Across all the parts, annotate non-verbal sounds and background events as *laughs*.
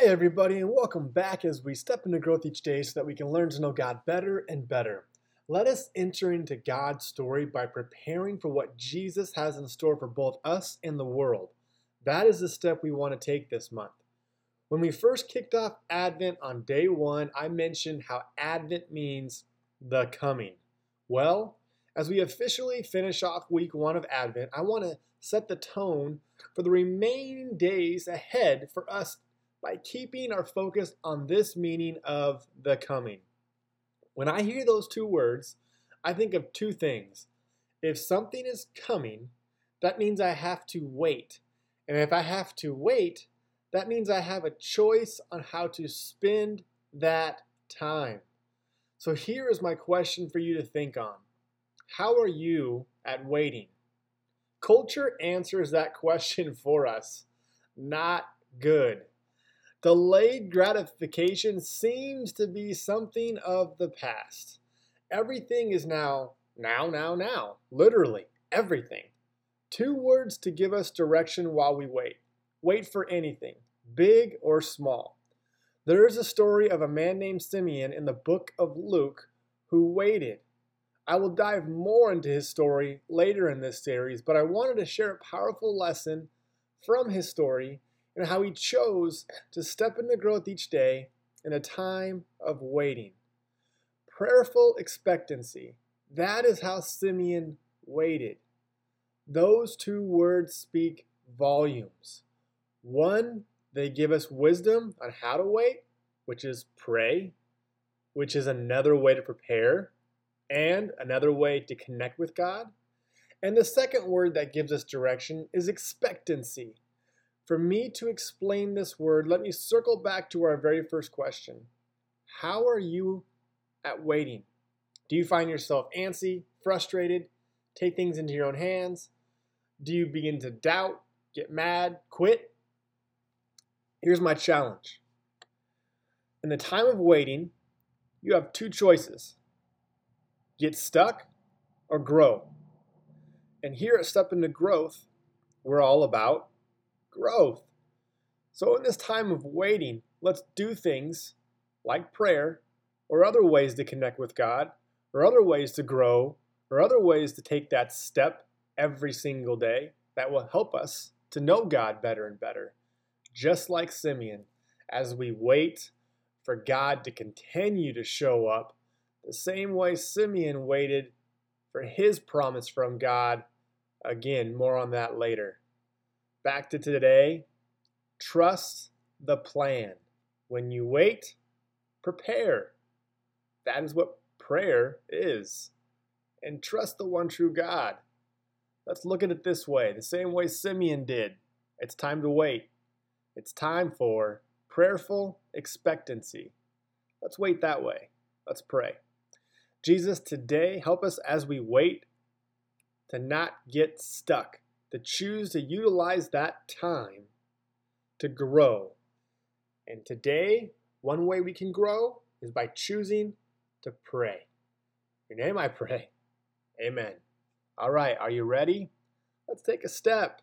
Hey, everybody, and welcome back as we step into growth each day so that we can learn to know God better and better. Let us enter into God's story by preparing for what Jesus has in store for both us and the world. That is the step we want to take this month. When we first kicked off Advent on day one, I mentioned how Advent means the coming. Well, as we officially finish off week one of Advent, I want to set the tone for the remaining days ahead for us by keeping our focus on this meaning of the coming. When I hear those two words, I think of two things. If something is coming, that means I have to wait. And if I have to wait, that means I have a choice on how to spend that time. So here is my question for you to think on How are you at waiting? Culture answers that question *laughs* for us. Not good. Delayed gratification seems to be something of the past. Everything is now, now, now, now. Literally, everything. Two words to give us direction while we wait. Wait for anything, big or small. There is a story of a man named Simeon in the book of Luke who waited. I will dive more into his story later in this series, but I wanted to share a powerful lesson from his story and how he chose to step into growth each day in a time of waiting. Prayerful expectancy. That is how Simeon waited. Those two words speak volumes. One, they give us wisdom on how to wait, which is pray, which is another way to prepare, and another way to connect with God. And the second word that gives us direction is expectancy. For me to explain this word, let me circle back to our very first question. How are you at waiting? Do you find yourself antsy, frustrated, take things into your own hands? Do you begin to doubt, get mad, quit? Here's my challenge. In the time of waiting, you have two choices get stuck or grow. And here at Step into Growth, we're all about growth. So, in this time of waiting, let's do things like prayer or other ways to connect with God or other ways to grow or other ways to take that step every single day that will help us to know God better and better. Just like Simeon, as we wait for God to continue to show up, the same way Simeon waited for his promise from God. Again, more on that later. Back to today. Trust the plan. When you wait, prepare. That is what prayer is. And trust the one true God. Let's look at it this way the same way Simeon did. It's time to wait. It's time for prayerful expectancy. Let's wait that way. Let's pray. Jesus, today, help us as we wait to not get stuck to choose to utilize that time to grow. And today, one way we can grow is by choosing to pray. Your name I pray. Amen. All right, are you ready? Let's take a step.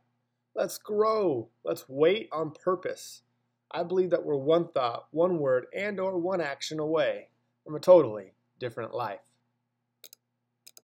Let's grow. Let's wait on purpose. I believe that we're one thought, one word, and or one action away from a totally different life.